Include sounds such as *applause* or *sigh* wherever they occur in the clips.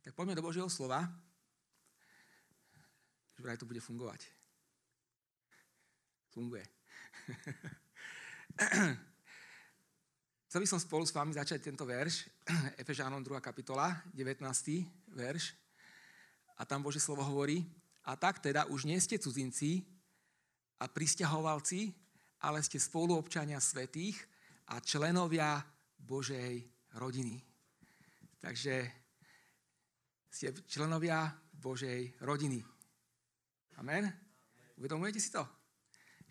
Tak poďme do Božieho slova. Že vraj to bude fungovať. Funguje. *laughs* Chcel by som spolu s vami začať tento verš, *clears throat* Efežánom 2. kapitola, 19. verš. A tam Božie slovo hovorí, a tak teda už nie ste cudzinci a pristahovalci, ale ste spoluobčania svetých a členovia Božej rodiny. Takže ste členovia Božej rodiny. Amen? Uvedomujete si to?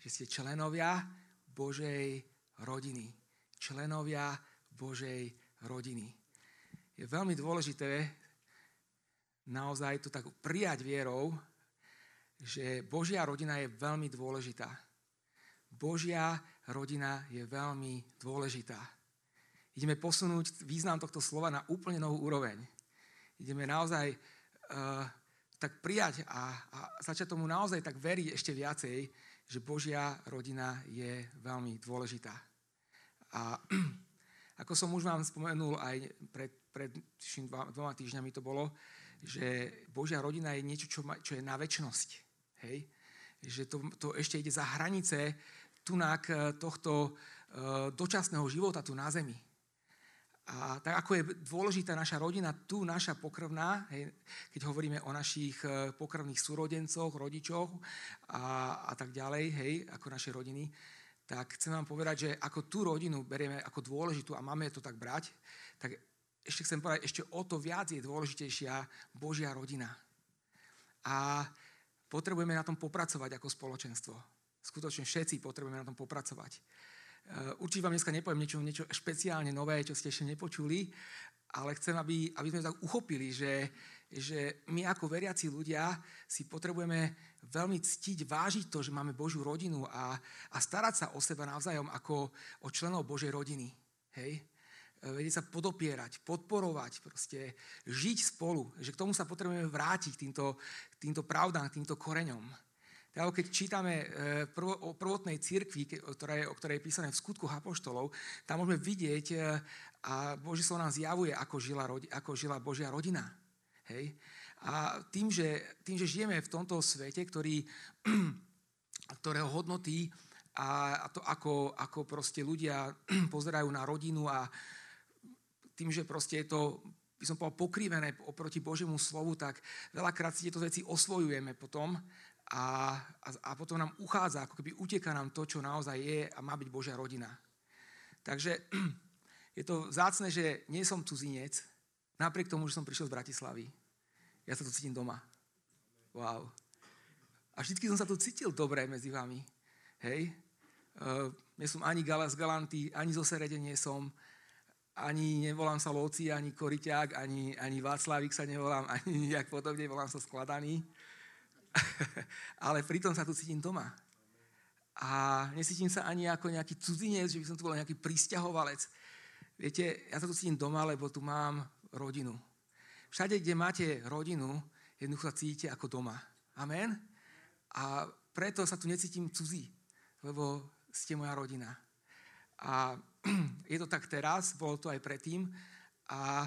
Že ste členovia Božej rodiny. Členovia Božej rodiny. Je veľmi dôležité naozaj to tak prijať vierou, že Božia rodina je veľmi dôležitá. Božia rodina je veľmi dôležitá. Ideme posunúť význam tohto slova na úplne novú úroveň. Ideme naozaj uh, tak prijať a, a začať tomu naozaj tak veriť ešte viacej, že Božia rodina je veľmi dôležitá. A *clears throat* ako som už vám spomenul aj pred, pred dvoma týždňami to bolo, že Božia rodina je niečo, čo, ma, čo je na väčnosť. Hej? Že to, to ešte ide za hranice tunak eh, tohto uh, dočasného života tu na zemi. A tak ako je dôležitá naša rodina, tu naša pokrvná, hej, keď hovoríme o našich eh, pokrvných súrodencoch, rodičoch a, a tak ďalej, hej, ako naše rodiny, tak chcem vám povedať, že ako tú rodinu berieme ako dôležitú a máme to tak brať, tak ešte chcem povedať, ešte o to viac je dôležitejšia Božia rodina. A Potrebujeme na tom popracovať ako spoločenstvo. Skutočne všetci potrebujeme na tom popracovať. E, určite vám dneska nepoviem niečo, niečo špeciálne nové, čo ste ešte nepočuli, ale chcem, aby, aby sme tak uchopili, že, že my ako veriaci ľudia si potrebujeme veľmi ctiť, vážiť to, že máme Božiu rodinu a, a starať sa o seba navzájom ako o členov Božej rodiny. Hej? vedieť sa podopierať, podporovať, proste žiť spolu. Že k tomu sa potrebujeme vrátiť, týmto, týmto pravdám, týmto koreňom. Tak keď čítame e, o prvotnej je, o ktorej je písané v skutku Apoštolov, tam môžeme vidieť e, a Boží slovo nám zjavuje, ako žila, ako žila Božia rodina. Hej? A tým že, tým, že žijeme v tomto svete, ktorý, *clears throat* ktorého hodnoty a to, ako, ako proste ľudia *clears throat* pozerajú na rodinu a tým, že proste je to, by som povedal, pokrivené oproti Božiemu slovu, tak veľakrát si tieto veci osvojujeme potom a, a, a potom nám uchádza, ako keby uteká nám to, čo naozaj je a má byť Božia rodina. Takže *clears throat* je to zácne, že nie som cudzinec, napriek tomu, že som prišiel z Bratislavy. Ja sa tu cítim doma. Wow. A vždy som sa tu cítil dobre medzi vami. Hej. Uh, nie som ani z Galanty, ani zo Serede nie som ani nevolám sa Loci, ani Koriťák, ani, ani Václavík sa nevolám, *laughs* ani nejak podobne, volám sa Skladaný. *laughs* Ale pritom sa tu cítim doma. A nesítim sa ani ako nejaký cudzinec, že by som tu bol nejaký pristahovalec. Viete, ja sa tu cítim doma, lebo tu mám rodinu. Všade, kde máte rodinu, jednoducho sa cítite ako doma. Amen? A preto sa tu necítim cudzí, lebo ste moja rodina. A *clears throat* je to tak teraz, bolo to aj predtým. A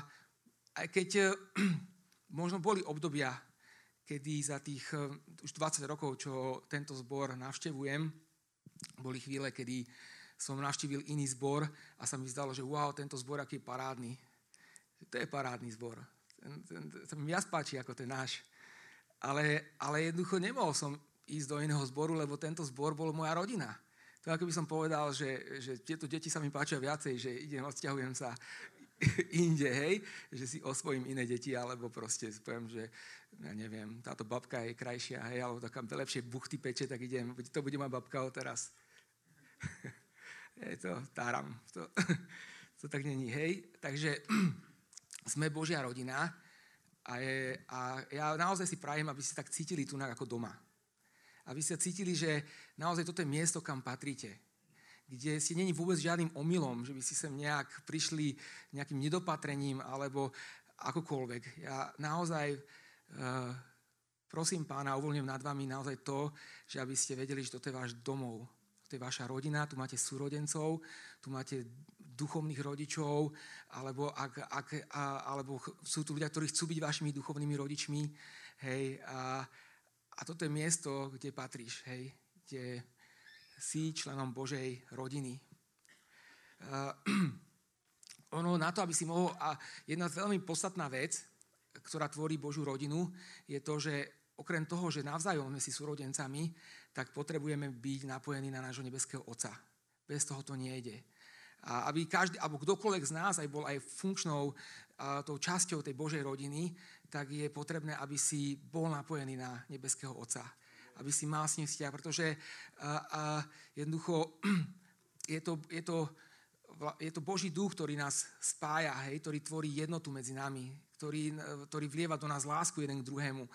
aj keď *clears throat* možno boli obdobia, kedy za tých eh, už 20 rokov, čo tento zbor navštevujem, boli chvíle, kedy som navštívil iný zbor a sa mi zdalo, že wow, tento zbor aký je parádny. To je parádny zbor. Sa mi viac páči ako ten náš. Ale, ale jednoducho nemohol som ísť do iného zboru, lebo tento zbor bol moja rodina. To ako by som povedal, že, že tieto deti sa mi páčia viacej, že idem, odsťahujem sa *laughs* inde, hej, že si osvojím iné deti, alebo proste poviem, že ja neviem, táto babka je krajšia, hej, alebo taká lepšie buchty peče, tak idem, to bude moja babka teraz. *laughs* je to, táram, to, *laughs* to tak není, hej. Takže *clears throat* sme Božia rodina a, je, a ja naozaj si prajem, aby si tak cítili tu ako doma aby ste cítili, že naozaj toto je miesto, kam patríte. Kde ste není vôbec žiadnym omylom, že by si sem nejak prišli nejakým nedopatrením alebo akokoľvek. Ja naozaj uh, prosím pána, uvoľňujem nad vami naozaj to, že aby ste vedeli, že toto je váš domov. To je vaša rodina, tu máte súrodencov, tu máte duchovných rodičov, alebo, ak, ak, a, alebo sú tu ľudia, ktorí chcú byť vašimi duchovnými rodičmi. Hej, a, a toto je miesto, kde patríš, hej, kde si členom Božej rodiny. Uh, *clears throat* ono na to, aby si mohol... A jedna veľmi podstatná vec, ktorá tvorí Božiu rodinu, je to, že okrem toho, že navzájom sme si súrodencami, tak potrebujeme byť napojení na nášho nebeského Otca. Bez toho to nejde. A aby každý, alebo kdokoľvek z nás aj bol aj funkčnou a, tou časťou tej Božej rodiny, tak je potrebné, aby si bol napojený na nebeského Otca. Aby si mal s ním vzťah, pretože a, a, jednoducho *clears throat* je to, je, to, je to Boží duch, ktorý nás spája, hej, ktorý tvorí jednotu medzi nami, ktorý, ktorý vlieva do nás lásku jeden k druhému.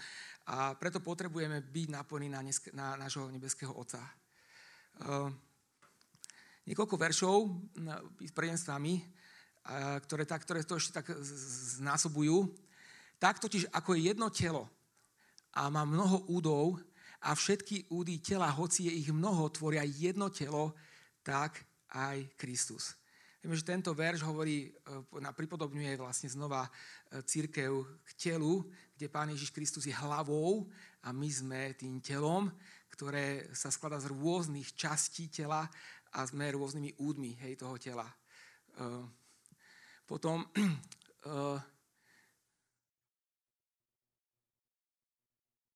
A preto potrebujeme byť napojení na, neske, na nášho nebeského Otca. Uh, niekoľko veršov prejdem s vami, ktoré, tak, ktoré to ešte tak znásobujú. Tak totiž, ako je jedno telo a má mnoho údov a všetky údy tela, hoci je ich mnoho, tvoria jedno telo, tak aj Kristus. Vieme, že tento verš hovorí, e, pripodobňuje vlastne znova e, církev k telu, kde Pán Ježiš Kristus je hlavou a my sme tým telom, ktoré sa skladá z rôznych častí tela a sme rôznymi údmi hej, toho tela. Uh, potom *clears throat*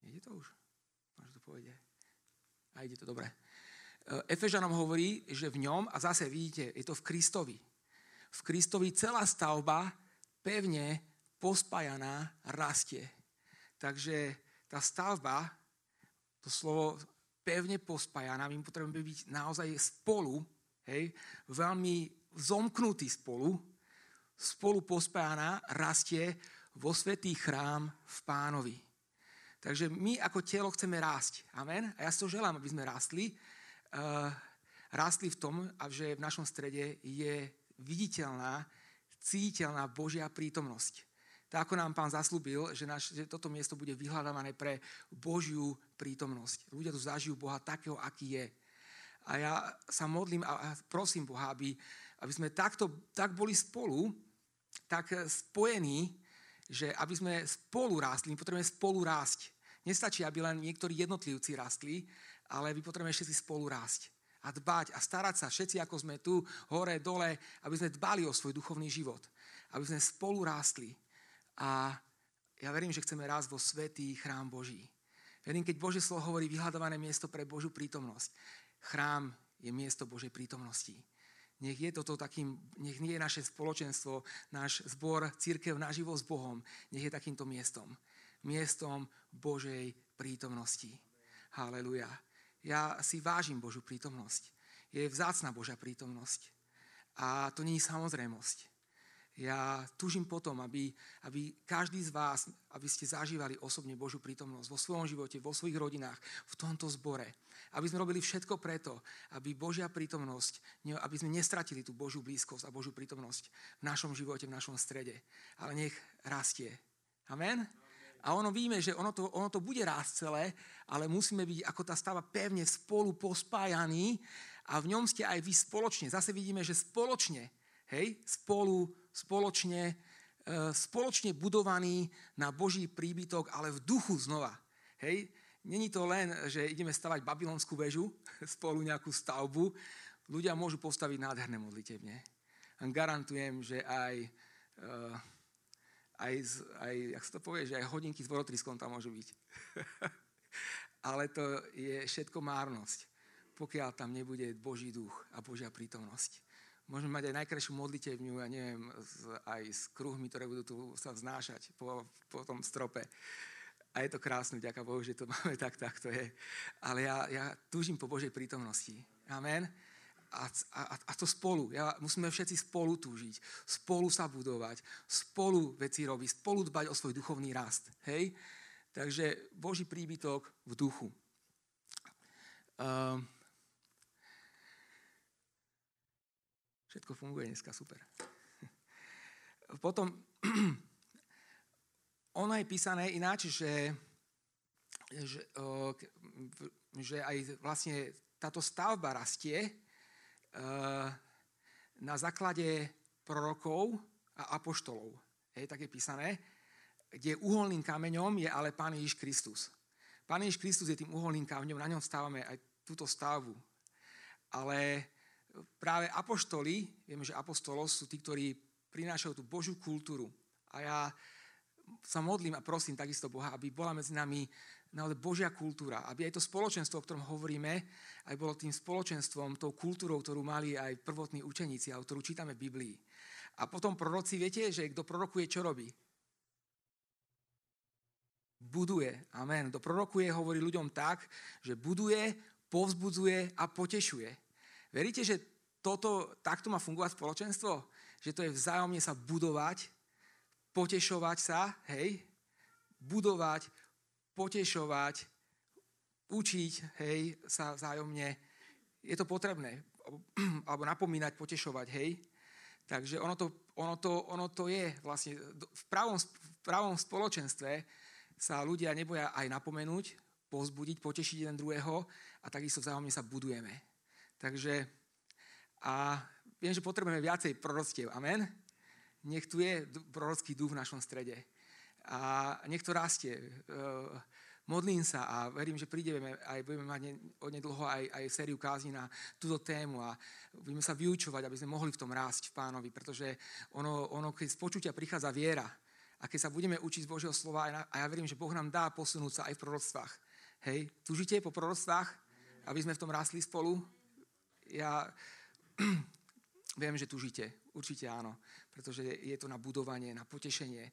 ide to už? A ide to dobre. Uh, Efežanom hovorí, že v ňom, a zase vidíte, je to v Kristovi. V Kristovi celá stavba pevne pospájaná rastie. Takže tá stavba, to slovo pevne pospájaná, my potrebujeme byť naozaj spolu, hej, veľmi zomknutí spolu, spolu pospájaná rastie vo svetý chrám v pánovi. Takže my ako telo chceme rásť. Amen. A ja si to želám, aby sme rástli. Uh, rástli v tom, že v našom strede je viditeľná, cíteľná Božia prítomnosť tak ako nám pán zaslúbil, že, naš, že toto miesto bude vyhľadávané pre Božiu prítomnosť. Ľudia tu zažijú Boha takého, aký je. A ja sa modlím a prosím Boha, aby, aby sme takto, tak boli spolu, tak spojení, že aby sme spolu rástli, my potrebujeme spolu rásť. Nestačí, aby len niektorí jednotlivci rastli, ale my potrebujeme všetci spolu rásť a dbať a starať sa všetci, ako sme tu, hore, dole, aby sme dbali o svoj duchovný život. Aby sme spolu rástli. A ja verím, že chceme rásť vo svetý chrám Boží. Verím, keď Božie slovo hovorí vyhľadované miesto pre Božiu prítomnosť. Chrám je miesto Božej prítomnosti. Nech je toto takým, nech nie je naše spoločenstvo, náš zbor, církev naživo s Bohom, nech je takýmto miestom. Miestom Božej prítomnosti. Haleluja. Ja si vážim Božú prítomnosť. Je vzácna Božia prítomnosť. A to nie je samozrejmosť. Ja tužím potom, aby, aby každý z vás, aby ste zažívali osobne Božiu prítomnosť vo svojom živote, vo svojich rodinách, v tomto zbore. Aby sme robili všetko preto, aby Božia prítomnosť, aby sme nestratili tú Božiu blízkosť a Božiu prítomnosť v našom živote, v našom strede. Ale nech rastie. Amen? A ono víme, že ono to, ono to bude rásť celé, ale musíme byť ako tá stava pevne spolu pospájaní a v ňom ste aj vy spoločne. Zase vidíme, že spoločne, hej, spolu spoločne, e, spoločne budovaný na Boží príbytok, ale v duchu znova. Hej? Není to len, že ideme stavať babylonskú väžu, *laughs* spolu nejakú stavbu. Ľudia môžu postaviť nádherné modlitebne. Garantujem, že aj, e, aj, aj jak sa to povie, že aj hodinky s vorotryskom tam môžu byť. *laughs* ale to je všetko márnosť, pokiaľ tam nebude Boží duch a Božia prítomnosť. Môžeme mať aj najkrajšiu modlitevňu, ja neviem, aj s kruhmi, ktoré budú tu sa vznášať po, po tom strope. A je to krásne, ďaká Bohu, že to *laughs* máme tak, tak to je. Ale ja, ja túžim po Božej prítomnosti. Amen. A, a, a to spolu. Ja, musíme všetci spolu túžiť. Spolu sa budovať. Spolu veci robiť. Spolu dbať o svoj duchovný rast. Hej? Takže Boží príbytok v duchu. Um, Všetko funguje dneska, super. Potom, *clears throat* ono je písané ináč, že, že, že aj vlastne táto stavba rastie, na základe prorokov a apoštolov. Hej, tak je písané, kde uholným kameňom je ale Pán Ježiš Kristus. Pán Ježiš Kristus je tým uholným kameňom, na ňom stávame aj túto stavu. Ale práve apoštoli, vieme, že apostolos sú tí, ktorí prinášajú tú Božiu kultúru. A ja sa modlím a prosím takisto Boha, aby bola medzi nami naozaj Božia kultúra, aby aj to spoločenstvo, o ktorom hovoríme, aj bolo tým spoločenstvom, tou kultúrou, ktorú mali aj prvotní učeníci, a ktorú čítame v Biblii. A potom proroci, viete, že kto prorokuje, čo robí? Buduje. Amen. Kto prorokuje, hovorí ľuďom tak, že buduje, povzbudzuje a potešuje. Veríte, že toto, takto má fungovať spoločenstvo? Že to je vzájomne sa budovať, potešovať sa, hej? Budovať, potešovať, učiť, hej, sa vzájomne. Je to potrebné. Alebo napomínať, potešovať, hej? Takže ono to, ono to, ono to je vlastne, v pravom, v pravom spoločenstve sa ľudia neboja aj napomenúť, pozbudiť, potešiť jeden druhého a takisto vzájomne sa budujeme. Takže a viem, že potrebujeme viacej proroctiev. Amen? Nech tu je prorocký duch v našom strede. A nech to rastie. Modlím sa a verím, že prídeme aj budeme mať onedlho aj, aj sériu kázni na túto tému a budeme sa vyučovať, aby sme mohli v tom rásť v pánovi, pretože ono, ono keď z počutia prichádza viera a keď sa budeme učiť z Božieho slova a ja verím, že Boh nám dá posunúť sa aj v proroctvách. Hej, tužite po proroctvách, aby sme v tom rásli spolu? Ja *clears throat* viem, že tužite, určite áno, pretože je to na budovanie, na potešenie,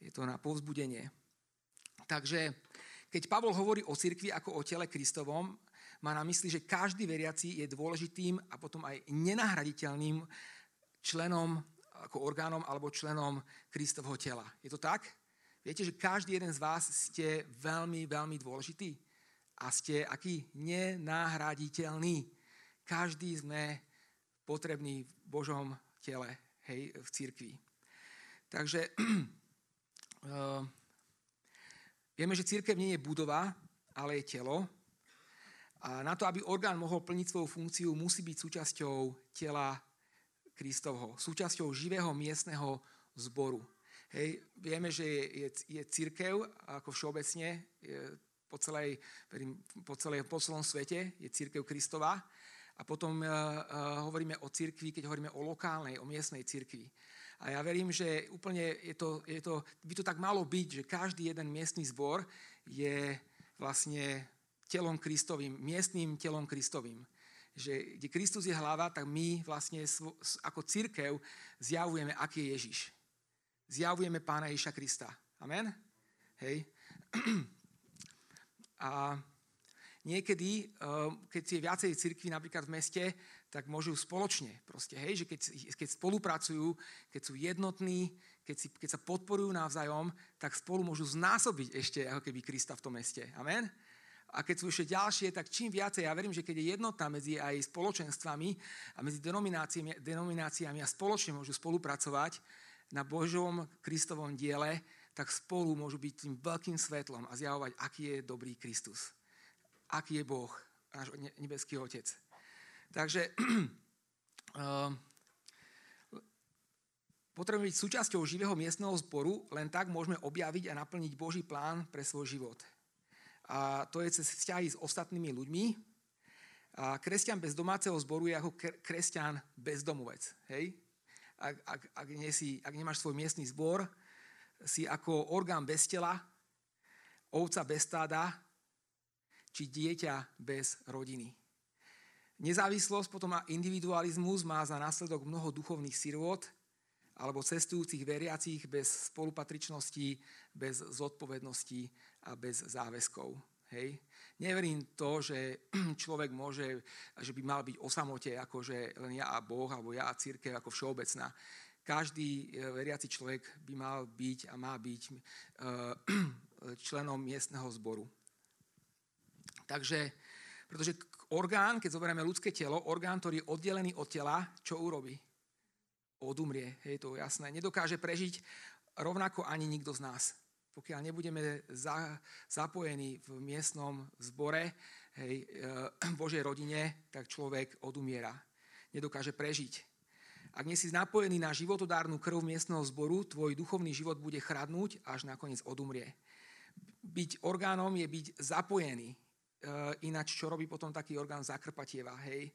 je to na povzbudenie. Takže keď Pavol hovorí o cirkvi ako o tele Kristovom, má na mysli, že každý veriaci je dôležitým a potom aj nenahraditeľným členom ako orgánom alebo členom Kristovho tela. Je to tak? Viete, že každý jeden z vás ste veľmi, veľmi dôležitý a ste aký nenahraditeľný. Každý sme potrebný v Božom tele, hej, v cirkvi. Takže *clears throat* Vieme, že církev nie je budova, ale je telo. A na to, aby orgán mohol plniť svoju funkciu, musí byť súčasťou tela Kristovho, súčasťou živého miestneho zboru. Hej, vieme, že je, je, je církev ako všeobecne je po, celej, po, celej, po celom svete, je církev Kristova. A potom uh, uh, hovoríme o církvi, keď hovoríme o lokálnej, o miestnej církvi. A ja verím, že úplne je to, je to, by to tak malo byť, že každý jeden miestny zbor je vlastne telom Kristovým, miestným telom Kristovým. Že kde Kristus je hlava, tak my vlastne ako církev zjavujeme, aký je Ježiš. Zjavujeme Pána Ježiša Krista. Amen? Hej. *clears throat* A niekedy, ehm, keď je viacej cirkví napríklad v meste, tak môžu spoločne proste, hej, že keď, keď spolupracujú, keď sú jednotní, keď, si, keď sa podporujú navzájom, tak spolu môžu znásobiť ešte ako keby Krista v tom meste. Amen? A keď sú ešte ďalšie, tak čím viacej, ja verím, že keď je jednota medzi aj spoločenstvami a medzi denomináciami, denomináciami a spoločne môžu spolupracovať na Božom Kristovom diele, tak spolu môžu byť tým veľkým svetlom a zjavovať, aký je dobrý Kristus. Aký je Boh, náš nebeský Otec. Takže uh, *clears throat* potrebujeme byť súčasťou živého miestneho zboru, len tak môžeme objaviť a naplniť Boží plán pre svoj život. A to je cez vzťahy s ostatnými ľuďmi. A kresťan bez domáceho zboru je ako kresťan bezdomovec. Hej? Ak, ak, ak, nie si, ak nemáš svoj miestny zbor, si ako orgán bez tela, ovca bez stáda, či dieťa bez rodiny. Nezávislosť potom a individualizmus má za následok mnoho duchovných sirôt alebo cestujúcich veriacich bez spolupatričnosti, bez zodpovednosti a bez záväzkov. Hej. Neverím to, že *clears throat* človek môže, že by mal byť o samote, ako že len ja a Boh, alebo ja a církev ako všeobecná. Každý e, veriaci človek by mal byť a má byť e, *clears throat* členom miestneho zboru. Takže, pretože orgán, keď zoberieme ľudské telo, orgán, ktorý je oddelený od tela, čo urobí? Odumrie, je to jasné. Nedokáže prežiť rovnako ani nikto z nás. Pokiaľ nebudeme za, zapojení v miestnom zbore, hej, e, *clears throat* Božej rodine, tak človek odumiera. Nedokáže prežiť. Ak nie si napojený na životodárnu krv miestneho zboru, tvoj duchovný život bude chradnúť, až nakoniec odumrie. Byť orgánom je byť zapojený. E, ináč, čo robí potom taký orgán zakrpatieva, hej?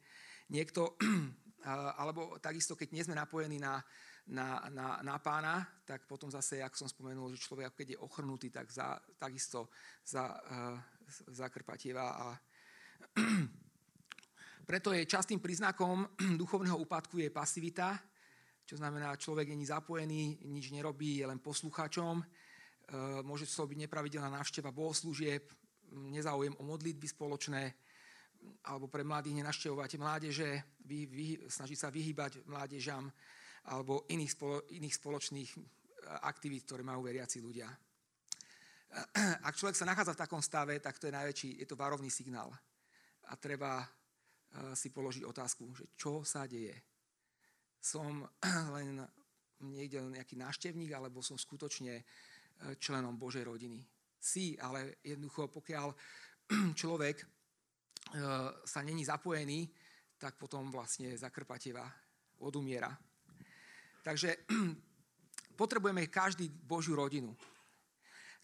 Niekto, *clears throat* alebo takisto, keď nie sme napojení na, na, na, na pána, tak potom zase, ako som spomenul, že človek, keď je ochrnutý, tak za, takisto za, uh, zakrpatieva a *clears throat* preto je častým príznakom *clears throat* duchovného úpadku je pasivita, čo znamená, človek není zapojený, nič nerobí, je len posluchačom. E, môže to byť nepravidelná návšteva bohoslúžieb, nezáujem o modlitby spoločné, alebo pre mladých nenaštevovať mládeže, vy, vy, snažiť sa vyhýbať mládežam, alebo iných, spolo, iných spoločných e, aktivít, ktoré majú veriaci ľudia. *clears throat* Ak človek sa nachádza v takom stave, tak to je najväčší, je to varovný signál. A treba si položiť otázku, že čo sa deje. Som *clears throat* len niekde nejaký náštevník, alebo som skutočne e, členom Božej rodiny. Si, ale jednoducho, pokiaľ *clears throat* človek e, sa není zapojený, tak potom vlastne zakrpatieva odumiera. Takže *clears throat* potrebujeme každý Božiu rodinu.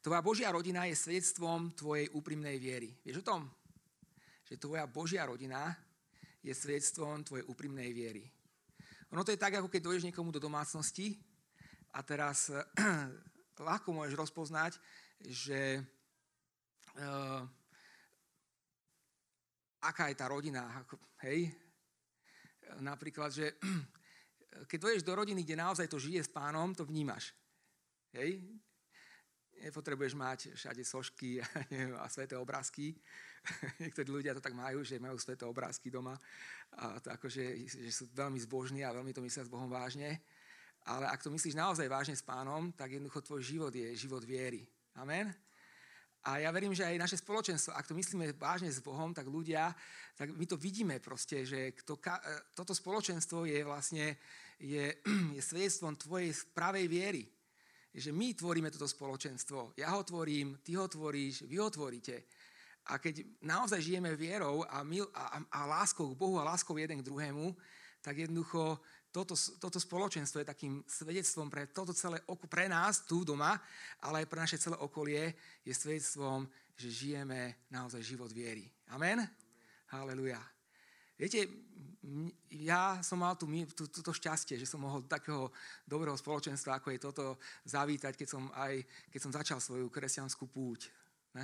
Tvoja Božia rodina je svedstvom tvojej úprimnej viery. Vieš o tom? Že tvoja Božia rodina je svedstvom tvojej úprimnej viery. Ono to je tak, ako keď dojdeš niekomu do domácnosti a teraz *clears throat* ľahko môžeš rozpoznať, že uh, aká je tá rodina. Hej? Napríklad, že *clears throat* keď dojdeš do rodiny, kde naozaj to žije s pánom, to vnímaš. Hej? Nepotrebuješ mať všade sošky a, *laughs* neviem, a sveté obrázky. *laughs* Niektorí ľudia to tak majú, že majú sveté obrázky doma a to akože, že sú veľmi zbožní a veľmi to myslia s Bohom vážne. Ale ak to myslíš naozaj vážne s pánom, tak jednoducho tvoj život je život viery. Amen? A ja verím, že aj naše spoločenstvo, ak to myslíme vážne s Bohom, tak ľudia, tak my to vidíme proste, že to, toto spoločenstvo je vlastne je, *clears throat* je svedectvom tvojej pravej viery že my tvoríme toto spoločenstvo. Ja ho tvorím, ty ho tvoríš, vy ho tvoríte. A keď naozaj žijeme vierou a, mil, a, a láskou k Bohu a láskou jeden k druhému, tak jednoducho toto, toto spoločenstvo je takým svedectvom pre toto celé oko, pre nás tu doma, ale aj pre naše celé okolie je svedectvom, že žijeme naozaj život viery. Amen? Halleluja. Viete, ja som mal tú, tú, túto šťastie, že som mohol takého dobrého spoločenstva, ako je toto, zavítať, keď som, aj, keď som začal svoju kresťanskú púť. Ne?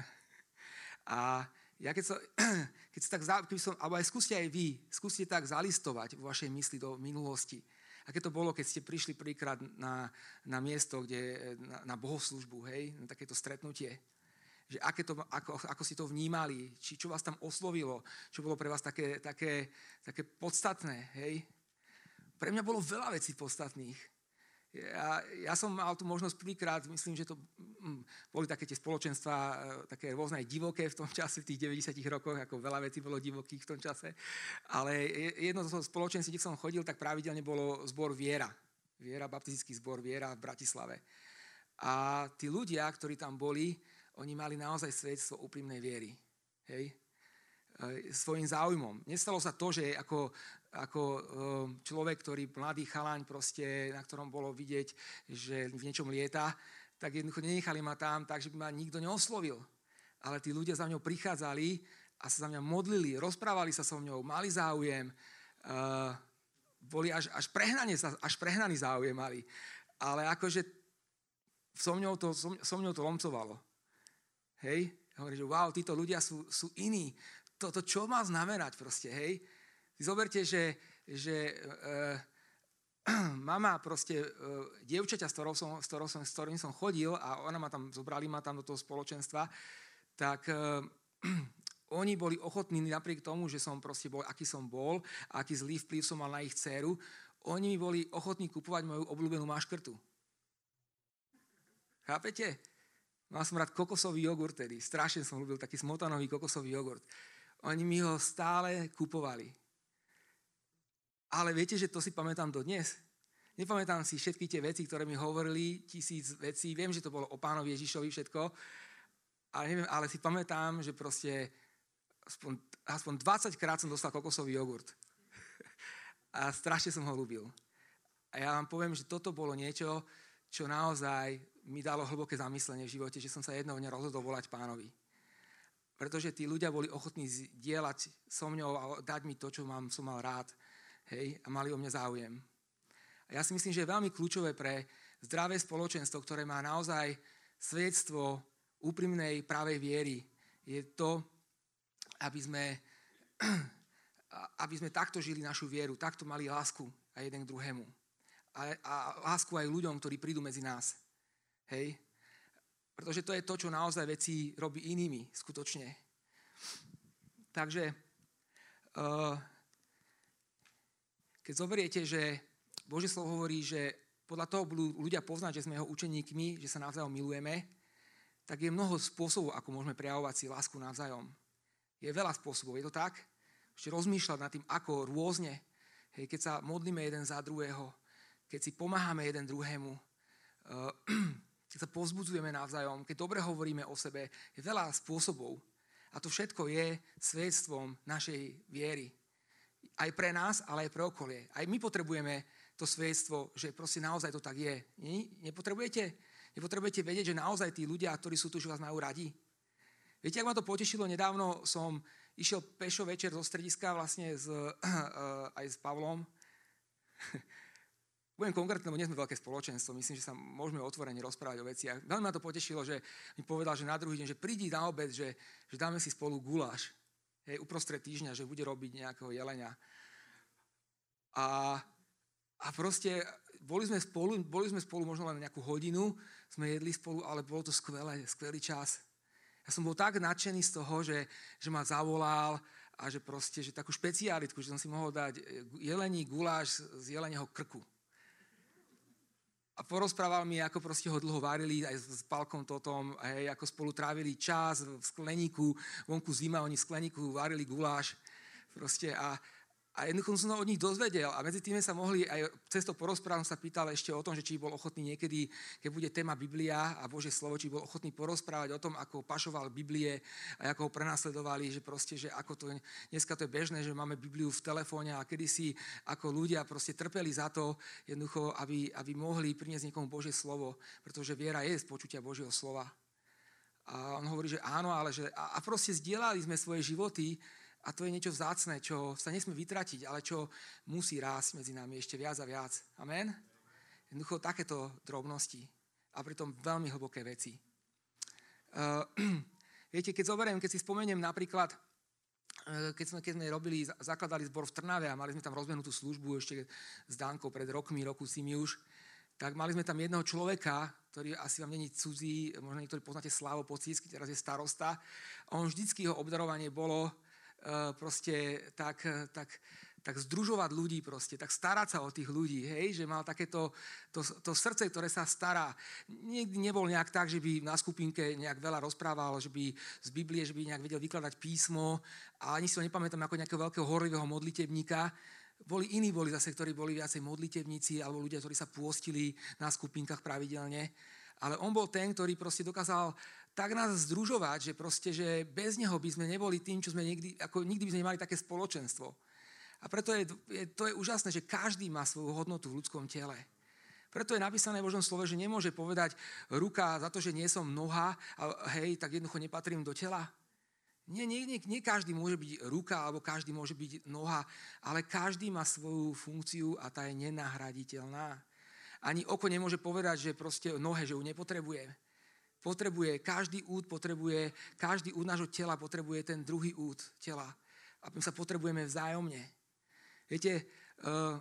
A ja keď, som, *clears throat* keď sa tak, keby som, alebo aj skúste aj vy, skúste tak zalistovať vo vašej mysli do minulosti. Aké to bolo, keď ste prišli príklad na, na miesto, kde, na, na bohoslužbu, hej, na takéto stretnutie že aké to, ako, ako si to vnímali, či čo vás tam oslovilo, čo bolo pre vás také, také, také podstatné. Hej? Pre mňa bolo veľa vecí podstatných. Ja, ja som mal tu možnosť prvýkrát, myslím, že to hm, boli také tie spoločenstva, e, také rôzne divoké v tom čase, v tých 90 rokoch, ako veľa vecí bolo divokých v tom čase. Ale jedno z spoločenství, kde som chodil, tak pravidelne bolo zbor Viera. Viera, baptistický zbor Viera v Bratislave. A tí ľudia, ktorí tam boli, oni mali naozaj svedectvo úprimnej viery. Hej? E, svojim záujmom. Nestalo sa to, že ako, ako e, človek, ktorý mladý chalaň, proste, na ktorom bolo vidieť, že v niečom lieta, tak jednoducho nenechali ma tam tak, že by ma nikto neoslovil. Ale tí ľudia za mňou prichádzali a sa za mňa modlili, rozprávali sa so mňou, mali záujem, uh, boli až, až, prehnane, až prehnaný záujem mali. Ale akože so mňou to, so, so mňou to lomcovalo. Hej? Hovorí, že wow, títo ľudia sú, sú iní. Toto čo má znamenať proste, hej? Zoberte, že, že uh, *clears throat* mama proste, uh, dievčaťa, s, ktorou som, s, ktorou som, s ktorým som chodil a ona ma tam, zobrali ma tam do toho spoločenstva, tak uh, *clears throat* oni boli ochotní napriek tomu, že som proste bol, aký som bol, aký zlý vplyv som mal na ich dceru, oni mi boli ochotní kupovať moju obľúbenú maškrtu. Chápete? Mal som rád kokosový jogurt tedy. Strašne som ľúbil taký smotanový kokosový jogurt. Oni mi ho stále kupovali. Ale viete, že to si pamätám dodnes? Nepamätám si všetky tie veci, ktoré mi hovorili, tisíc vecí. Viem, že to bolo o pánovi Ježišovi všetko. Ale, neviem, ale si pamätám, že proste aspoň, aspoň 20 krát som dostal kokosový jogurt. *laughs* A strašne som ho ľúbil. A ja vám poviem, že toto bolo niečo, čo naozaj mi dalo hlboké zamyslenie v živote, že som sa jedného dňa rozhodol volať pánovi. Pretože tí ľudia boli ochotní zdieľať so mňou a dať mi to, čo mám, som mal rád. Hej, a mali o mňa záujem. A ja si myslím, že je veľmi kľúčové pre zdravé spoločenstvo, ktoré má naozaj svedectvo úprimnej pravej viery, je to, aby sme, *clears throat* aby sme takto žili našu vieru, takto mali lásku a jeden k druhému. A, a lásku aj ľuďom, ktorí prídu medzi nás. Hej? Pretože to je to, čo naozaj veci robí inými, skutočne. Takže, uh, keď zoberiete, že Božie slovo hovorí, že podľa toho budú ľudia poznať, že sme jeho učeníkmi, že sa navzájom milujeme, tak je mnoho spôsobov, ako môžeme prejavovať si lásku navzájom. Je veľa spôsobov, je to tak? Ešte rozmýšľať nad tým, ako rôzne, hej, keď sa modlíme jeden za druhého, keď si pomáhame jeden druhému, uh, *clears throat* keď sa povzbudzujeme navzájom, keď dobre hovoríme o sebe, je veľa spôsobov. A to všetko je svedstvom našej viery. Aj pre nás, ale aj pre okolie. Aj my potrebujeme to svedstvo, že proste naozaj to tak je. Nepotrebujete? Nepotrebujete vedieť, že naozaj tí ľudia, ktorí sú tu, že vás majú radi? Viete, ak ma to potešilo, nedávno som išiel pešo večer zo strediska vlastne s, *clears throat* aj s Pavlom *laughs* Budem konkrétne, lebo nie sme veľké spoločenstvo, myslím, že sa môžeme otvorene rozprávať o veciach. Veľmi ma to potešilo, že mi povedal, že na druhý deň, že prídi na obed, že, že dáme si spolu guláš. Hej, uprostred týždňa, že bude robiť nejakého jelenia. A, a proste boli sme, spolu, boli sme spolu možno len nejakú hodinu, sme jedli spolu, ale bolo to skvelé, skvelý čas. Ja som bol tak nadšený z toho, že, že ma zavolal a že proste, že takú špecialitku, že som si mohol dať jelení guláš z jeleného krku a porozprával mi, ako proste ho dlho varili aj s Palkom Totom, hej, ako spolu trávili čas v skleníku, vonku zima, oni v skleníku varili guláš. Proste a, a jednoducho som sa od nich dozvedel a medzi tým sa mohli aj cez to porozprávať, sa pýtal ešte o tom, že či bol ochotný niekedy, keď bude téma Biblia a Bože slovo, či bol ochotný porozprávať o tom, ako pašoval Biblie a ako ho prenasledovali, že proste, že ako to, dneska to je bežné, že máme Bibliu v telefóne a kedysi ako ľudia proste trpeli za to, jednoducho, aby, aby mohli priniesť niekomu Bože slovo, pretože viera je z počutia Božieho slova. A on hovorí, že áno, ale že, a, a proste zdieľali sme svoje životy, a to je niečo vzácne, čo sa nesme vytratiť, ale čo musí rásť medzi nami ešte viac a viac. Amen? Jednoducho takéto drobnosti a pritom veľmi hlboké veci. Uh, *clears throat* viete, keď zoberiem, keď si spomeniem napríklad, uh, keď sme, keď sme robili, zakladali zbor v Trnave a mali sme tam rozbenutú službu ešte s Dankou pred rokmi, roku si už, tak mali sme tam jedného človeka, ktorý asi vám není cudzí, možno niektorí poznáte Slavo Pocísky, teraz je starosta. A on vždycky jeho obdarovanie bolo, Eh, proste tak, tak, tak združovať ľudí proste, tak starať sa o tých ľudí, hej, že mal takéto to, to srdce, ktoré sa stará. Nikdy nebol nejak tak, že by na skupinke nejak veľa rozprával, že by z Biblie, že by nejak vedel vykladať písmo a ani si ho nepamätám ako nejakého veľkého horlivého modlitebníka. Boli iní, boli zase, ktorí boli viacej modlitebníci alebo ľudia, ktorí sa pôstili na skupinkách pravidelne. Ale on bol ten, ktorý proste dokázal tak nás združovať, že proste, že bez neho by sme neboli tým, čo sme nikdy, ako nikdy by sme nemali také spoločenstvo. A preto je, je, to je úžasné, že každý má svoju hodnotu v ľudskom tele. Preto je napísané v Božom slove, že nemôže povedať ruka za to, že nie som noha, a hej, tak jednoducho nepatrím do tela. Nie, nie, nie, nie každý môže byť ruka, alebo každý môže byť noha, ale každý má svoju funkciu a tá je nenahraditeľná. Ani oko nemôže povedať, že proste nohe, že ju nepotrebuje potrebuje, každý úd potrebuje, každý úd nášho tela potrebuje ten druhý úd tela. A my sa potrebujeme vzájomne. Viete, uh,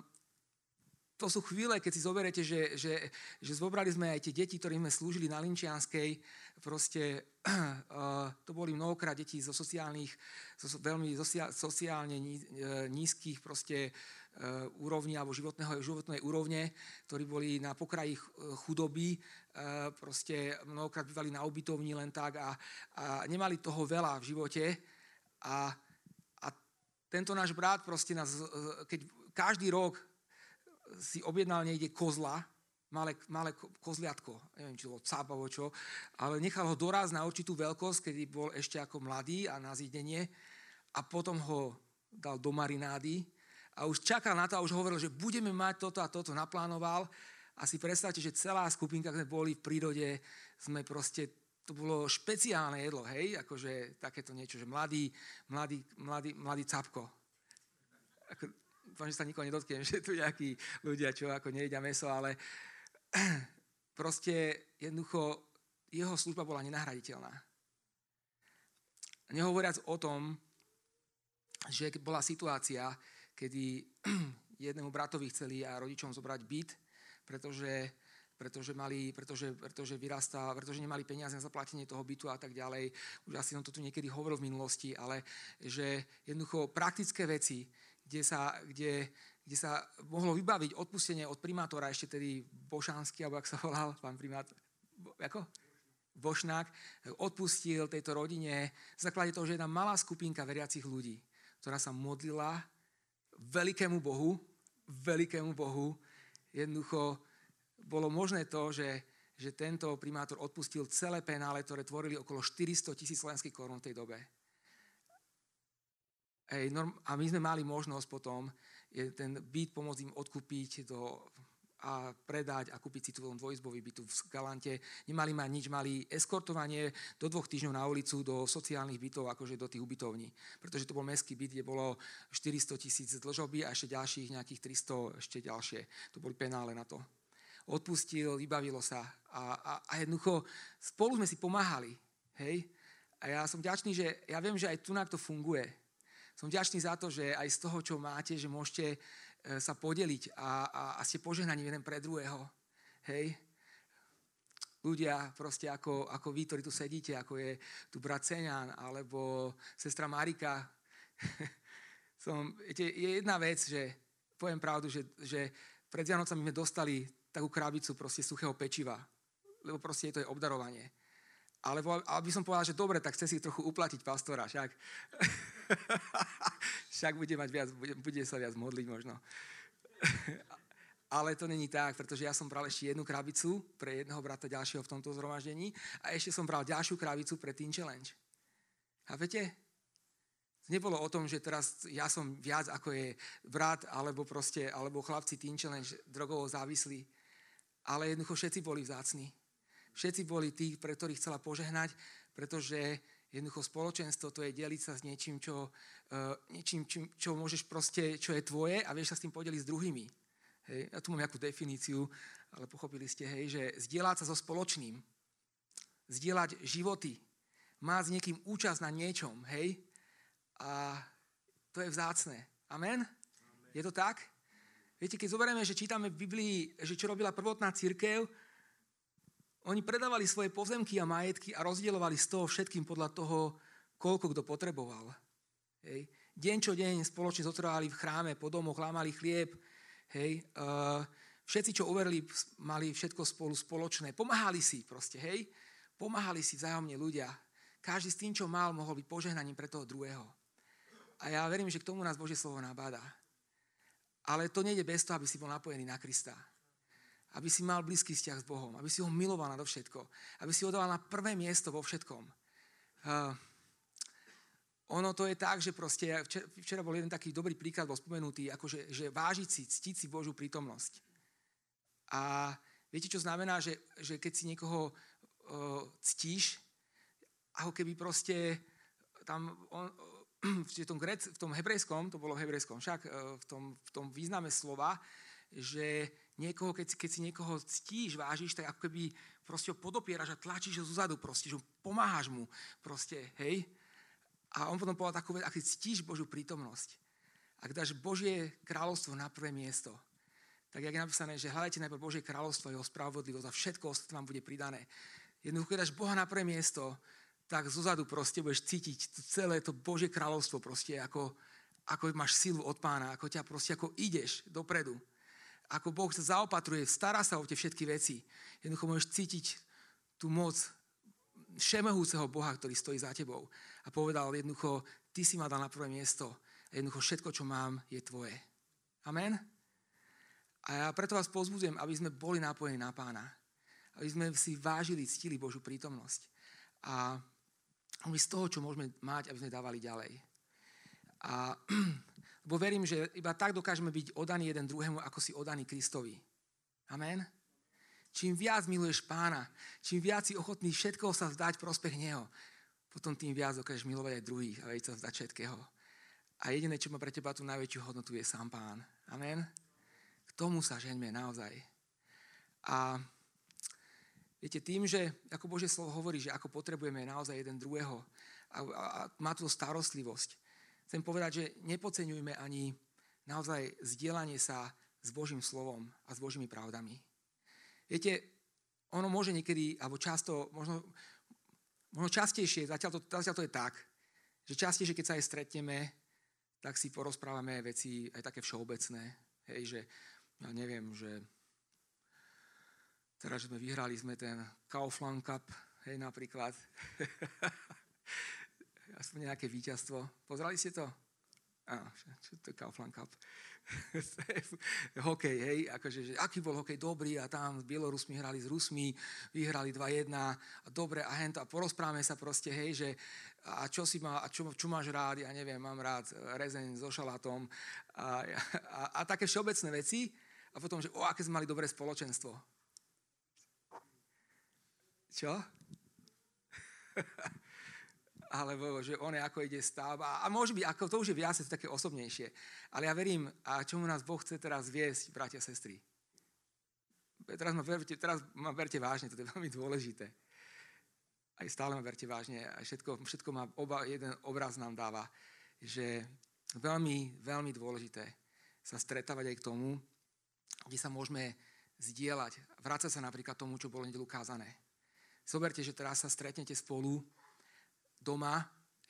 to sú chvíle, keď si zoberete, že, že, že zobrali sme aj tie deti, ktoré sme slúžili na Linčianskej, proste uh, *clears throat* to boli mnohokrát deti zo sociálnych, zo veľmi sociálne nízkych proste uh, úrovní alebo životného, životnej úrovne, ktorí boli na pokraji chudoby Eh, proste mnohokrát bývali na ubytovni len tak a, a nemali toho veľa v živote. A, a tento náš brat proste nás, keď každý rok si objednal niekde kozla, malé, malé kozliatko, neviem, či bolo cábavo čo, ale nechal ho doraz na určitú veľkosť, kedy bol ešte ako mladý a na zídenie a potom ho dal do marinády a už čakal na to a už hovoril, že budeme mať toto a toto, naplánoval. A si predstavte, že celá skupinka, sme boli v prírode, sme proste, to bolo špeciálne jedlo, hej, akože takéto niečo, že mladý, mladý, mladý, mladý capko. Ako, dúfam, že sa nikoho nedotknem, *laughs* že tu nejakí ľudia, čo ako nejedia meso, ale *clears throat* proste jednoducho jeho služba bola nenahraditeľná. Nehovoriac o tom, že bola situácia, kedy *clears throat* jednému bratovi chceli a rodičom zobrať byt, pretože, pretože, mali, pretože, pretože vyrastá, pretože nemali peniaze na zaplatenie toho bytu a tak ďalej. Už asi som to tu niekedy hovoril v minulosti, ale že jednoducho praktické veci, kde sa, kde, kde sa mohlo vybaviť odpustenie od primátora, ešte tedy Bošanský, alebo ak sa volal, pán primátor, ako? Bošnák, odpustil tejto rodine v základe toho, že je tam malá skupinka veriacich ľudí, ktorá sa modlila veľkému Bohu, veľkému Bohu, jednoducho bolo možné to, že, že tento primátor odpustil celé penále, ktoré tvorili okolo 400 tisíc slovenských korún v tej dobe. Ej, a my sme mali možnosť potom ten byt pomôcť im odkúpiť do a predať a kúpiť si tu dvojizbový byt v Galante. Nemali mať nič, mali eskortovanie do dvoch týždňov na ulicu do sociálnych bytov, akože do tých ubytovní. Pretože to bol mestský byt, kde bolo 400 tisíc dlžoby a ešte ďalších nejakých 300, ešte ďalšie. To boli penále na to. Odpustil, vybavilo sa a, a, a jednoducho spolu sme si pomáhali. Hej? A ja som vďačný, že ja viem, že aj tu to funguje. Som vďačný za to, že aj z toho, čo máte, že môžete sa podeliť a, a, a ste požehnaní jeden pre druhého. Hej? Ľudia proste ako, ako vy, ktorí tu sedíte, ako je tu brat Ceňan, alebo sestra Marika. *laughs* Som, viete, je jedna vec, že poviem pravdu, že, že pred Vianocami sme dostali takú krabicu proste suchého pečiva, lebo proste to je obdarovanie. Ale aby som povedal, že dobre, tak chce si trochu uplatiť pastora, však. *laughs* však bude, mať viac, bude, bude sa viac modliť možno. *laughs* Ale to není tak, pretože ja som bral ešte jednu krabicu pre jedného brata ďalšieho v tomto zhromaždení a ešte som bral ďalšiu krabicu pre Teen Challenge. Chápete? Nebolo o tom, že teraz ja som viac ako je brat alebo proste, alebo chlapci Teen Challenge drogovo závislí. Ale jednoducho všetci boli vzácni. Všetci boli tí, pre ktorých chcela požehnať, pretože Jednoducho spoločenstvo to je deliť sa s niečím, čo, uh, niečím čím, čo môžeš proste, čo je tvoje a vieš sa s tým podeliť s druhými. Hej, ja tu mám nejakú definíciu, ale pochopili ste, hej, že zdieľať sa so spoločným, zdieľať životy, má s niekým účasť na niečom, hej, a to je vzácne. Amen? Amen? Je to tak? Viete, keď zoberieme, že čítame v Biblii, že čo robila prvotná církev, oni predávali svoje pozemky a majetky a rozdielovali z toho všetkým podľa toho, koľko kto potreboval. Hej. Deň čo deň spoločne zotrvali v chráme, po domoch, lámali chlieb. Hej. Všetci, čo uverili, mali všetko spolu spoločné. Pomáhali si proste, hej. Pomáhali si vzájomne ľudia. Každý s tým, čo mal, mohol byť požehnaním pre toho druhého. A ja verím, že k tomu nás Božie slovo nabáda. Ale to nejde bez toho, aby si bol napojený na Krista aby si mal blízky vzťah s Bohom, aby si ho miloval na všetko, aby si ho dal na prvé miesto vo všetkom. Uh, ono to je tak, že proste, včera, bol jeden taký dobrý príklad, bol spomenutý, akože, že vážiť si, ctiť si Božú prítomnosť. A viete, čo znamená, že, že keď si niekoho uh, ctíš, ako keby proste tam on, v tom, grec, v tom hebrejskom, to bolo v hebrejskom, však uh, v tom, v tom význame slova, že niekoho, keď, keď si niekoho ctíš, vážiš, tak ako keby proste ho podopieraš a tlačíš ho zozadu proste, že pomáhaš mu proste, hej. A on potom povedal takú vec, ak ctíš Božiu prítomnosť, ak dáš Božie kráľovstvo na prvé miesto, tak jak je napísané, že hľadajte najprv Božie kráľovstvo a jeho spravodlivosť a všetko ostatné vám bude pridané. Jednoducho, keď dáš Boha na prvé miesto, tak zozadu proste budeš cítiť celé to Božie kráľovstvo proste, ako, ako máš silu od pána, ako ťa proste, ako ideš dopredu ako Boh sa zaopatruje, stará sa o tie všetky veci. Jednoducho môžeš cítiť tú moc všemehúceho Boha, ktorý stojí za tebou. A povedal jednoducho, ty si ma dal na prvé miesto. A jednoducho všetko, čo mám, je tvoje. Amen? A ja preto vás pozbudzujem, aby sme boli napojení na pána. Aby sme si vážili, ctili Božú prítomnosť. A aby z toho, čo môžeme mať, aby sme dávali ďalej. A *clears throat* Lebo verím, že iba tak dokážeme byť odaní jeden druhému, ako si odaní Kristovi. Amen? Čím viac miluješ pána, čím viac si ochotný všetkoho sa vzdať prospech neho, potom tým viac dokážeš milovať aj druhých a vedieť sa vzdať všetkého. A jediné, čo má pre teba tú najväčšiu hodnotu, je sám pán. Amen? K tomu sa žeňme naozaj. A viete, tým, že ako Božie slovo hovorí, že ako potrebujeme naozaj jeden druhého a, a, a má tú starostlivosť, chcem povedať, že nepodceňujme ani naozaj zdieľanie sa s Božím slovom a s Božími pravdami. Viete, ono môže niekedy, alebo často, možno, možno častejšie, zatiaľ to, zatiaľ to je tak, že častejšie, keď sa aj stretneme, tak si porozprávame veci aj také všeobecné. Hej, že ja neviem, že teraz, že sme vyhrali, sme ten Kaufland Cup, hej, napríklad. *laughs* Nejaké víťazstvo. Pozrali ste to? Áno, čo to je Kaufland Cup? *laughs* hokej, hej, akože, že aký bol hokej dobrý a tam s Bielorusmi hrali s Rusmi, vyhrali 2-1 a dobre a hento a porozprávame sa proste, hej, že a čo si má, a čo, čo máš rád, ja neviem, mám rád rezeň so šalátom a, a, a také všeobecné veci a potom, že o, aké sme mali dobré spoločenstvo. Čo? *laughs* alebo že on je ako ide stav. A, môže byť, ako to už je viac, to také osobnejšie. Ale ja verím, a čomu nás Boh chce teraz viesť, bratia a sestry. Teraz ma, berte, teraz ma berte vážne, to je veľmi dôležité. Aj stále ma berte vážne. A všetko, všetko má, oba, jeden obraz nám dáva, že veľmi, veľmi dôležité sa stretávať aj k tomu, kde sa môžeme zdieľať. Vrácať sa napríklad tomu, čo bolo nedelu kázané. Zoberte, že teraz sa stretnete spolu doma,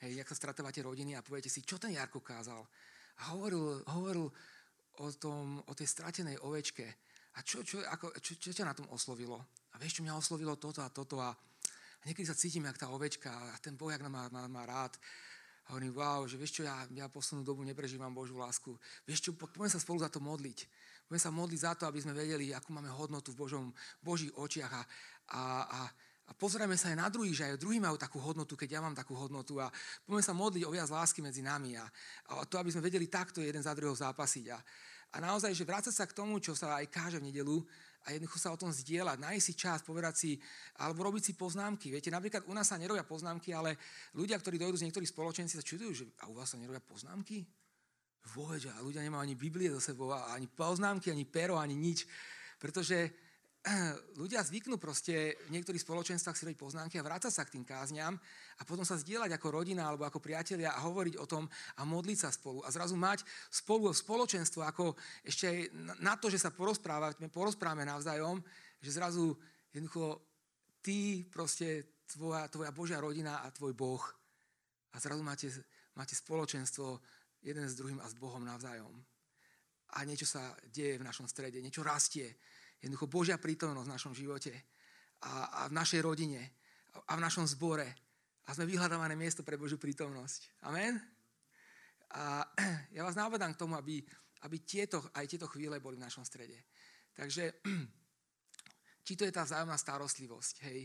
hej, jak sa stretávate rodiny a poviete si, čo ten Jarko kázal. A hovoril, hovoril o, tom, o tej stratenej ovečke. A čo, čo, ako, čo, čo ťa na tom oslovilo? A vieš, čo mňa oslovilo toto a toto a, a niekedy sa cítim, jak tá ovečka a ten Boh, jak má, má, má rád. A hovorím, wow, že vieš čo, ja, ja poslednú dobu neprežívam Božú lásku. Vieš čo, poďme sa spolu za to modliť. Poďme sa modliť za to, aby sme vedeli, akú máme hodnotu v Božom, Božích očiach a, a, a a pozrieme sa aj na druhých, že aj druhí majú takú hodnotu, keď ja mám takú hodnotu a poďme sa modliť o viac lásky medzi nami a, a to, aby sme vedeli takto jeden za druhého zápasiť. A, a naozaj, že vrácať sa k tomu, čo sa aj káže v nedelu a jednoducho sa o tom zdieľať, nájsť si čas, povedať si, alebo robiť si poznámky. Viete, napríklad u nás sa nerobia poznámky, ale ľudia, ktorí dojdú z niektorých spoločenství, sa čudujú, že a u vás sa nerobia poznámky? Vôbec, a ľudia nemajú ani Biblie do sebou, ani poznámky, ani pero, ani nič. Pretože *clears throat* ľudia zvyknú proste v niektorých spoločenstvách si robiť poznámky a vrácať sa k tým kázňam a potom sa zdieľať ako rodina alebo ako priatelia a hovoriť o tom a modliť sa spolu. A zrazu mať spolu spoločenstvo ako ešte aj na to, že sa porozprávame, porozprávame navzájom, že zrazu jednoducho ty proste tvoja, tvoja Božia rodina a tvoj Boh a zrazu máte, máte spoločenstvo jeden s druhým a s Bohom navzájom. A niečo sa deje v našom strede, niečo rastie Jednoducho Božia prítomnosť v našom živote a, a v našej rodine a v našom zbore. A sme vyhľadávané miesto pre Božiu prítomnosť. Amen? A *clears throat* ja vás navádam k tomu, aby, aby tieto, aj tieto chvíle boli v našom strede. Takže, *clears throat* či to je tá vzájomná starostlivosť, hej,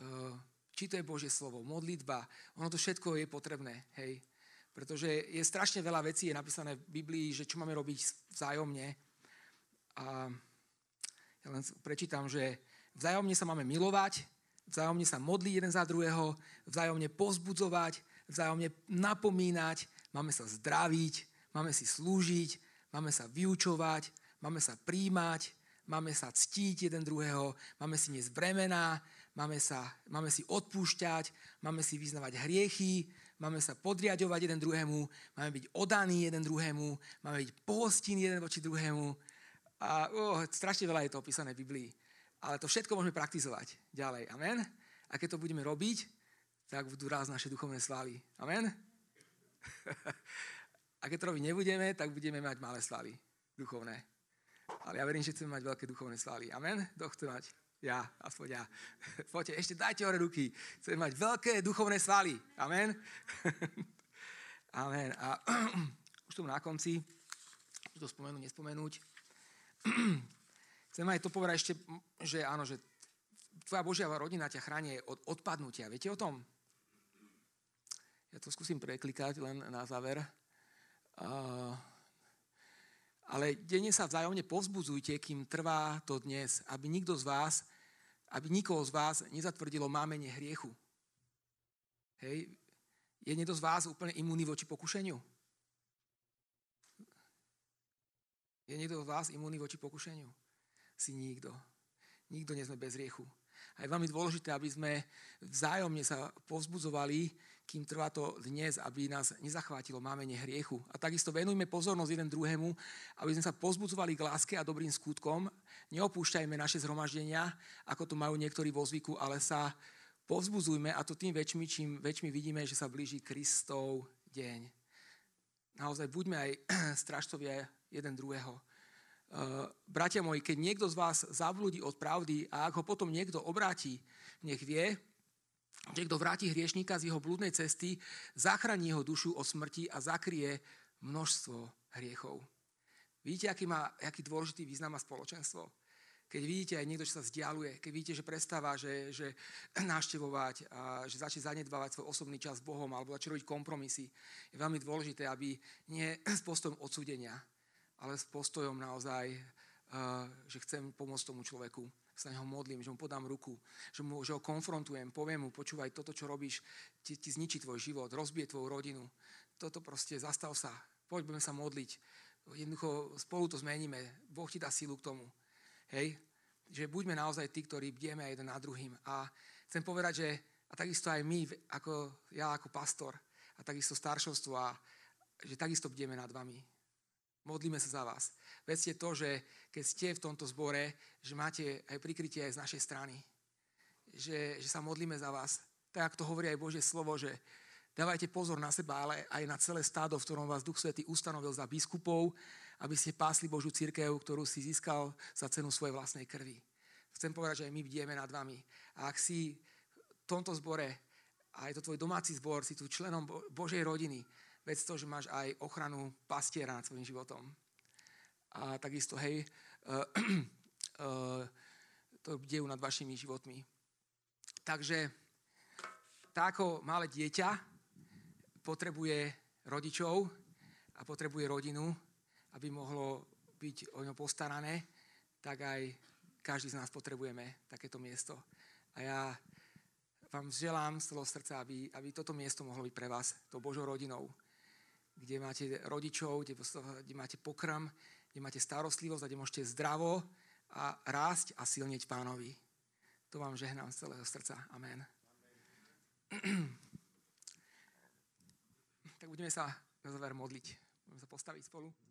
eh, či to je Božie slovo, modlitba, ono to všetko je potrebné, hej, pretože je strašne veľa vecí, je napísané v Biblii, že čo máme robiť vzájomne. A ja len prečítam, že vzájomne sa máme milovať, vzájomne sa modliť jeden za druhého, vzájomne pozbudzovať, vzájomne napomínať, máme sa zdraviť, máme si slúžiť, máme sa vyučovať, máme sa príjmať, máme sa ctiť jeden druhého, máme si niesť bremená, máme, sa, máme si odpúšťať, máme si vyznavať hriechy, máme sa podriadovať jeden druhému, máme byť odaní jeden druhému, máme byť pohostinní jeden voči druhému, a oh, strašne veľa je to opísané v Biblii. Ale to všetko môžeme praktizovať ďalej. Amen? A keď to budeme robiť, tak budú raz naše duchovné svaly. Amen? *laughs* A keď to robiť nebudeme, tak budeme mať malé svaly duchovné. Ale ja verím, že chceme mať veľké duchovné svaly. Amen? Kto chce mať? Ja, aspoň ja. *laughs* Poďte, ešte dajte hore ruky. Chceme mať veľké duchovné svaly. Amen? *laughs* Amen. A *clears throat* už tu na konci, už to spomenúť, nespomenúť, *clears throat* Chcem aj to povedať ešte, že áno, že tvoja Božia rodina ťa chráni od odpadnutia. Viete o tom? Ja to skúsim preklikať len na záver. Uh, Ale denne sa vzájomne povzbudzujte, kým trvá to dnes, aby nikto z vás, aby nikoho z vás nezatvrdilo mámenie hriechu. Hej, je niekto z vás úplne imúnny voči pokušeniu? Je niekto z vás imúnny voči pokušeniu? Si nikto. Nikto nie sme bez riechu. A je veľmi dôležité, aby sme vzájomne sa povzbudzovali, kým trvá to dnes, aby nás nezachvátilo mámenie hriechu. A takisto venujme pozornosť jeden druhému, aby sme sa povzbudzovali k láske a dobrým skutkom. Neopúšťajme naše zhromaždenia, ako to majú niektorí vo zvyku, ale sa povzbudzujme a to tým väčšmi, čím väčšmi vidíme, že sa blíži Kristov deň. Naozaj buďme aj *clears throat* stražcovia jeden druhého. Uh, bratia moji, keď niekto z vás zablúdi od pravdy a ak ho potom niekto obráti, nech vie, že kto vráti hriešníka z jeho blúdnej cesty, zachráni jeho dušu od smrti a zakrie množstvo hriechov. Vidíte, aký, má, aký dôležitý význam má spoločenstvo? Keď vidíte aj niekto, čo sa vzdialuje, keď vidíte, že prestáva, že, že náštevovať a že začne zanedbávať svoj osobný čas s Bohom alebo začne robiť kompromisy, je veľmi dôležité, aby nie s postojom odsúdenia, ale s postojom naozaj, uh, že chcem pomôcť tomu človeku, sa neho modlím, že mu podám ruku, že, mu, že ho konfrontujem, poviem mu, počúvaj, toto, čo robíš, ti, ti zničí tvoj život, rozbije tvoju rodinu. Toto proste, zastav sa, poď, budeme sa modliť. Jednoducho spolu to zmeníme. Boh ti dá sílu k tomu. Hej? Že buďme naozaj tí, ktorí bdieme jeden na druhým. A chcem povedať, že a takisto aj my, ako ja ako pastor, a takisto staršovstvo, a že takisto bdieme nad vami. Modlíme sa za vás. Vedzte to, že keď ste v tomto zbore, že máte aj prikrytie aj z našej strany. Že, že sa modlíme za vás. Tak, ako to hovorí aj Božie slovo, že dávajte pozor na seba, ale aj na celé stádo, v ktorom vás Duch Svetý ustanovil za biskupov, aby ste pásli Božú církev, ktorú si získal za cenu svojej vlastnej krvi. Chcem povedať, že aj my bdieme nad vami. A ak si v tomto zbore, a je to tvoj domáci zbor, si tu členom Božej rodiny, Vec to, že máš aj ochranu pastiera nad svojim životom. A takisto, hej, uh, uh, *clears throat* to bdejú nad vašimi životmi. Takže tak ako malé dieťa potrebuje rodičov a potrebuje rodinu, aby mohlo byť o ňo postarané, tak aj každý z nás potrebujeme takéto miesto. A ja vám želám z toho srdca, aby, aby toto miesto mohlo byť pre vás tou Božou rodinou kde máte rodičov, kde, kde máte pokrm, kde máte starostlivosť a kde môžete zdravo a rásť a silniť pánovi. To vám žehnám z celého srdca. Amen. Amen. *clears throat* tak budeme sa na záver modliť. Budeme sa postaviť spolu.